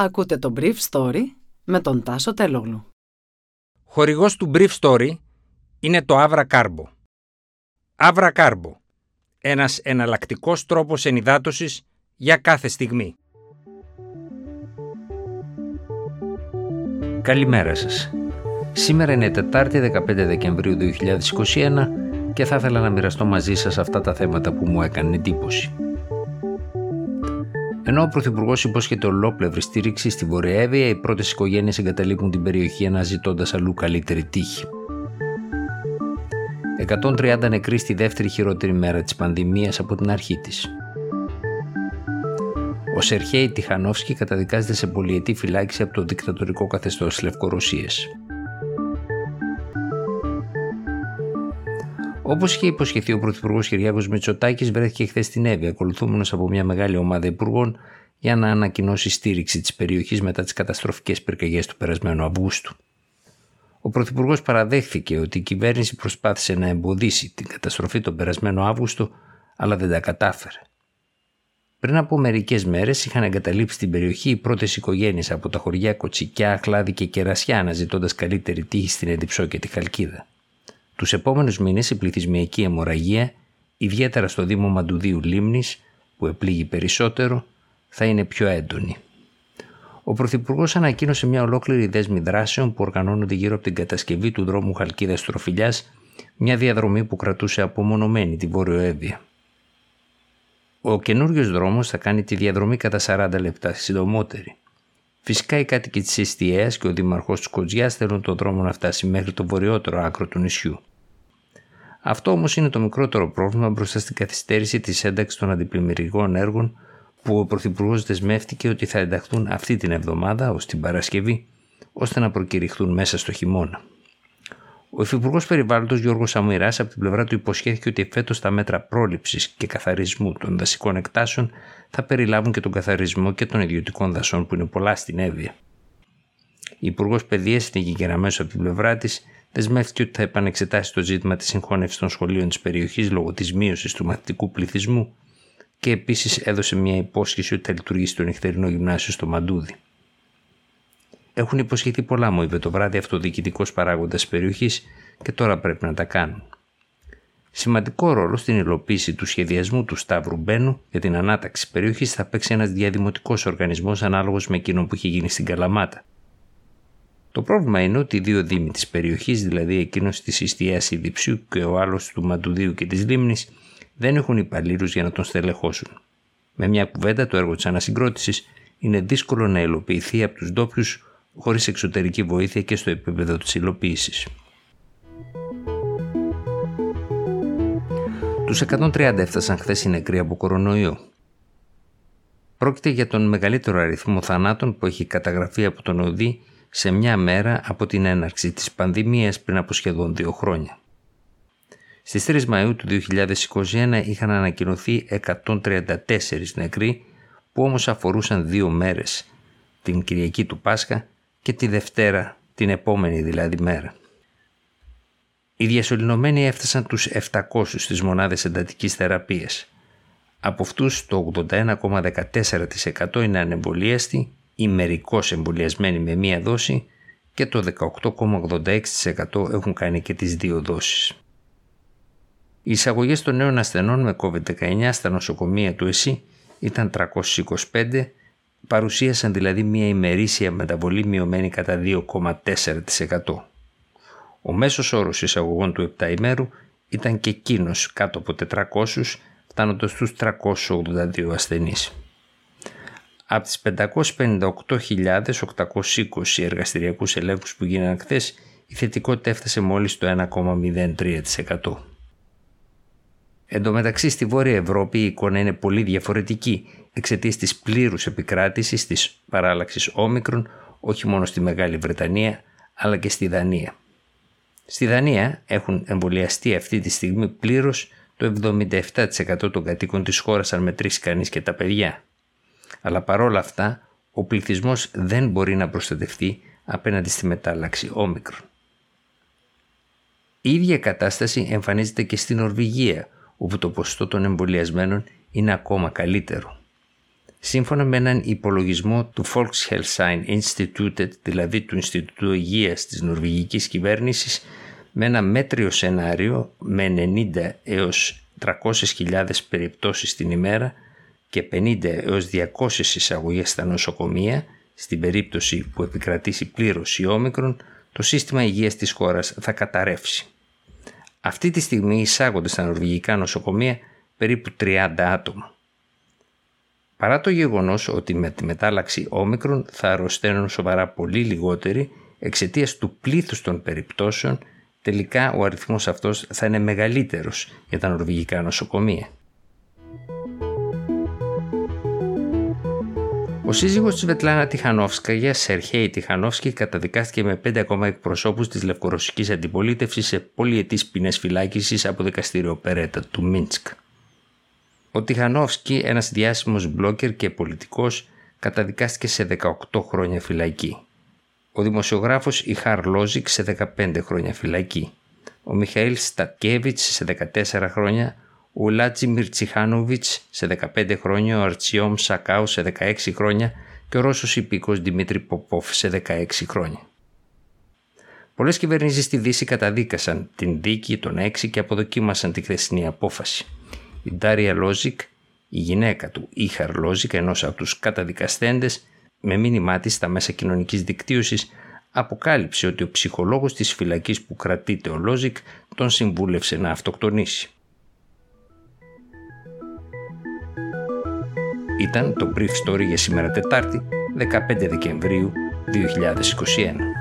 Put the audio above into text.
Ακούτε το Brief Story με τον Τάσο Τελόγλου. Χορηγός του Brief Story είναι το Avra Carbo. Avra Carbo. Ένας εναλλακτικός τρόπος ενυδάτωσης για κάθε στιγμή. Καλημέρα σας. Σήμερα είναι Τετάρτη 15 Δεκεμβρίου 2021 και θα ήθελα να μοιραστώ μαζί σας αυτά τα θέματα που μου έκανε εντύπωση. Ενώ ο Πρωθυπουργός υπόσχεται ολόπλευρη στήριξη στη Βορειοέβεια, οι πρώτες οικογένειες εγκαταλείπουν την περιοχή αναζητώντας αλλού καλύτερη τύχη. 130 νεκροί στη δεύτερη χειρότερη μέρα της πανδημίας από την αρχή της. Ο Σερχέη Τιχανόφσκι καταδικάζεται σε πολυετή φυλάκιση από το δικτατορικό καθεστώς της Λευκορωσίας. Όπως είχε υποσχεθεί ο Πρωθυπουργός Κυριάκος Μητσοτάκης, βρέθηκε χθες στην Εύη, ακολουθούμενος από μια μεγάλη ομάδα υπουργών για να ανακοινώσει στήριξη της περιοχής μετά τις καταστροφικές πυρκαγιές του περασμένου Αυγούστου. Ο Πρωθυπουργός παραδέχθηκε ότι η κυβέρνηση προσπάθησε να εμποδίσει την καταστροφή τον περασμένο Αύγουστο, αλλά δεν τα κατάφερε. Πριν από μερικές μέρες είχαν εγκαταλείψει την περιοχή οι πρώτες οικογένειες από τα χωριά Κοτσικιά, Χλάδι και Κερασιά, αναζητώντας καλύτερη τύχη στην Εδιψό και τη Χαλκίδα. Τους επόμενους μήνες η πληθυσμιακή αιμορραγία, ιδιαίτερα στο Δήμο Μαντουδίου Λίμνης, που επλήγει περισσότερο, θα είναι πιο έντονη. Ο Πρωθυπουργός ανακοίνωσε μια ολόκληρη δέσμη δράσεων που οργανώνονται γύρω από την κατασκευή του δρόμου Χαλκίδας Τροφιλιάς, μια διαδρομή που κρατούσε απομονωμένη τη Βόρειο Εύβοια. Ο καινούριος δρόμος θα κάνει τη διαδρομή κατά 40 λεπτά συντομότερη. Φυσικά οι κάτοικοι της Εστιαίας και ο Δήμαρχος της Κοτζιά θέλουν τον δρόμο να φτάσει μέχρι το βορειότερο άκρο του νησιού. Αυτό όμως είναι το μικρότερο πρόβλημα μπροστά στην καθυστέρηση της ένταξης των αντιπλημμυρικών έργων που ο Πρωθυπουργός δεσμεύτηκε ότι θα ενταχθούν αυτή την εβδομάδα ως την Παρασκευή, ώστε να προκηρυχθούν μέσα στο χειμώνα. Ο Υφυπουργός Περιβάλλοντος Γιώργος Σαμουηρά από την πλευρά του υποσχέθηκε ότι φέτος τα μέτρα πρόληψης και καθαρισμού των δασικών εκτάσεων θα περιλάβουν και τον καθαρισμό και των ιδιωτικών δασών που είναι πολλά στην Εύβοια. Η Υπουργός Παιδείας, στην αμέσω από την πλευρά της, δεσμεύτηκε ότι θα επανεξετάσει το ζήτημα της συγχώνευσης των σχολείων της περιοχής λόγω της μείωσης του μαθητικού πληθυσμού και επίσης έδωσε μια υπόσχεση ότι θα λειτουργήσει το νυχτερινό γυμνάσιο στο Μαντούδι. Έχουν υποσχεθεί πολλά, μου είπε το βράδυ αυτοδιοικητικός παράγοντας της περιοχής και τώρα πρέπει να τα κάνουν. Σημαντικό ρόλο στην υλοποίηση του σχεδιασμού του Σταύρου Μπένου για την ανάταξη περιοχής θα παίξει ένας διαδημοτικός οργανισμός ανάλογος με εκείνο που έχει γίνει στην Καλαμάτα. Το πρόβλημα είναι ότι οι δύο δήμοι της περιοχής, δηλαδή εκείνος της Ιστιά Ιδιψιού και ο άλλος του Μαντουδίου και της Λίμνης, δεν έχουν υπαλλήλους για να τον στελεχώσουν. Με μια κουβέντα, το έργο της ανασυγκρότησης είναι δύσκολο να υλοποιηθεί από τους ντόπιους χωρίς εξωτερική βοήθεια και στο επίπεδο της υλοποίησης. Τους 130 έφτασαν χθες οι νεκροί από κορονοϊό. Πρόκειται για τον μεγαλύτερο αριθμό θανάτων που έχει καταγραφεί από τον ΟΔΗ σε μια μέρα από την έναρξη της πανδημίας πριν από σχεδόν δύο χρόνια. Στις 3 Μαΐου του 2021 είχαν ανακοινωθεί 134 νεκροί που όμως αφορούσαν δύο μέρες, την Κυριακή του Πάσχα και τη Δευτέρα, την επόμενη δηλαδή μέρα. Οι διασωληνωμένοι έφτασαν τους 700 στις μονάδες εντατικής θεραπείας. Από αυτούς το 81,14% είναι ανεμβολίαστοι ή μερικώς εμβολιασμένοι με μία δόση και το 18,86% έχουν κάνει και τις δύο δόσεις. Οι εισαγωγές των νέων ασθενών με COVID-19 στα νοσοκομεία του ΕΣΥ ήταν 325, παρουσίασαν δηλαδή μία ημερήσια μεταβολή μειωμένη κατά 2,4%. Ο μέσος όρος εισαγωγών του 7 ημέρου ήταν και εκείνος κάτω από 400, φτάνοντας στους 382 ασθενείς. Από τις 558.820 εργαστηριακούς ελέγχους που γίνανε χθες, η θετικότητα έφτασε μόλις το 1,03%. Εν τω μεταξύ στη Βόρεια Ευρώπη η εικόνα είναι πολύ διαφορετική εξαιτίας της πλήρους επικράτησης της παράλλαξης όμικρον όχι μόνο στη Μεγάλη Βρετανία αλλά και στη Δανία. Στη Δανία έχουν εμβολιαστεί αυτή τη στιγμή πλήρως το 77% των κατοίκων της χώρας αν μετρήσει κανείς και τα παιδιά. Αλλά παρόλα αυτά ο πληθυσμός δεν μπορεί να προστατευτεί απέναντι στη μετάλλαξη όμικρον. Η ίδια κατάσταση εμφανίζεται και στην Νορβηγία όπου το ποσοστό των εμβολιασμένων είναι ακόμα καλύτερο. Σύμφωνα με έναν υπολογισμό του Volkshelsein Institute, δηλαδή του Ινστιτούτου Υγείας της Νορβηγικής Κυβέρνησης, με ένα μέτριο σενάριο με 90 έως 300.000 περιπτώσεις την ημέρα και 50 έως 200 εισαγωγές στα νοσοκομεία, στην περίπτωση που επικρατήσει πλήρως η όμικρον, το σύστημα υγείας της χώρας θα καταρρεύσει. Αυτή τη στιγμή εισάγονται στα νορβηγικά νοσοκομεία περίπου 30 άτομα. Παρά το γεγονός ότι με τη μετάλλαξη όμικρον θα αρρωσταίνουν σοβαρά πολύ λιγότεροι εξαιτίας του πλήθους των περιπτώσεων, τελικά ο αριθμός αυτός θα είναι μεγαλύτερος για τα νορβηγικά νοσοκομεία. Ο σύζυγος της Βετλάνα Τιχανόφσκα, Σερχέη Τιχανόφσκι, καταδικάστηκε με πέντε ακόμα εκπροσώπους της λευκορωσικής αντιπολίτευσης σε πολυετής ποινές φυλάκισης από δικαστήριο Περέτα του Μίνσκ. Ο Τιχανόφσκι, ένας διάσημος μπλόκερ και πολιτικός, καταδικάστηκε σε 18 χρόνια φυλακή. Ο δημοσιογράφος Ιχάρ Λόζικ σε 15 χρόνια φυλακή. Ο Μιχαήλ Στατκέβιτς σε 14 χρόνια ο Λάτζιμιρ Τσιχάνοβιτς σε 15 χρόνια, ο Αρτσιόμ Σακάου σε 16 χρόνια και ο Ρώσος υπήκοος Δημήτρη Ποπόφ σε 16 χρόνια. Πολλές κυβερνήσεις στη Δύση καταδίκασαν την δίκη των 6 και αποδοκίμασαν τη χθεσινή απόφαση. Η Ντάρια Λόζικ, η γυναίκα του Ήχαρ Λόζικ, ενός από τους καταδικασθέντες, με μήνυμά της στα μέσα κοινωνικής δικτύωσης, αποκάλυψε ότι ο ψυχολόγος της φυλακής που κρατείται ο Λόζικ τον συμβούλευσε να αυτοκτονήσει. Ήταν το Brief Story για σήμερα Τετάρτη, 15 Δεκεμβρίου 2021.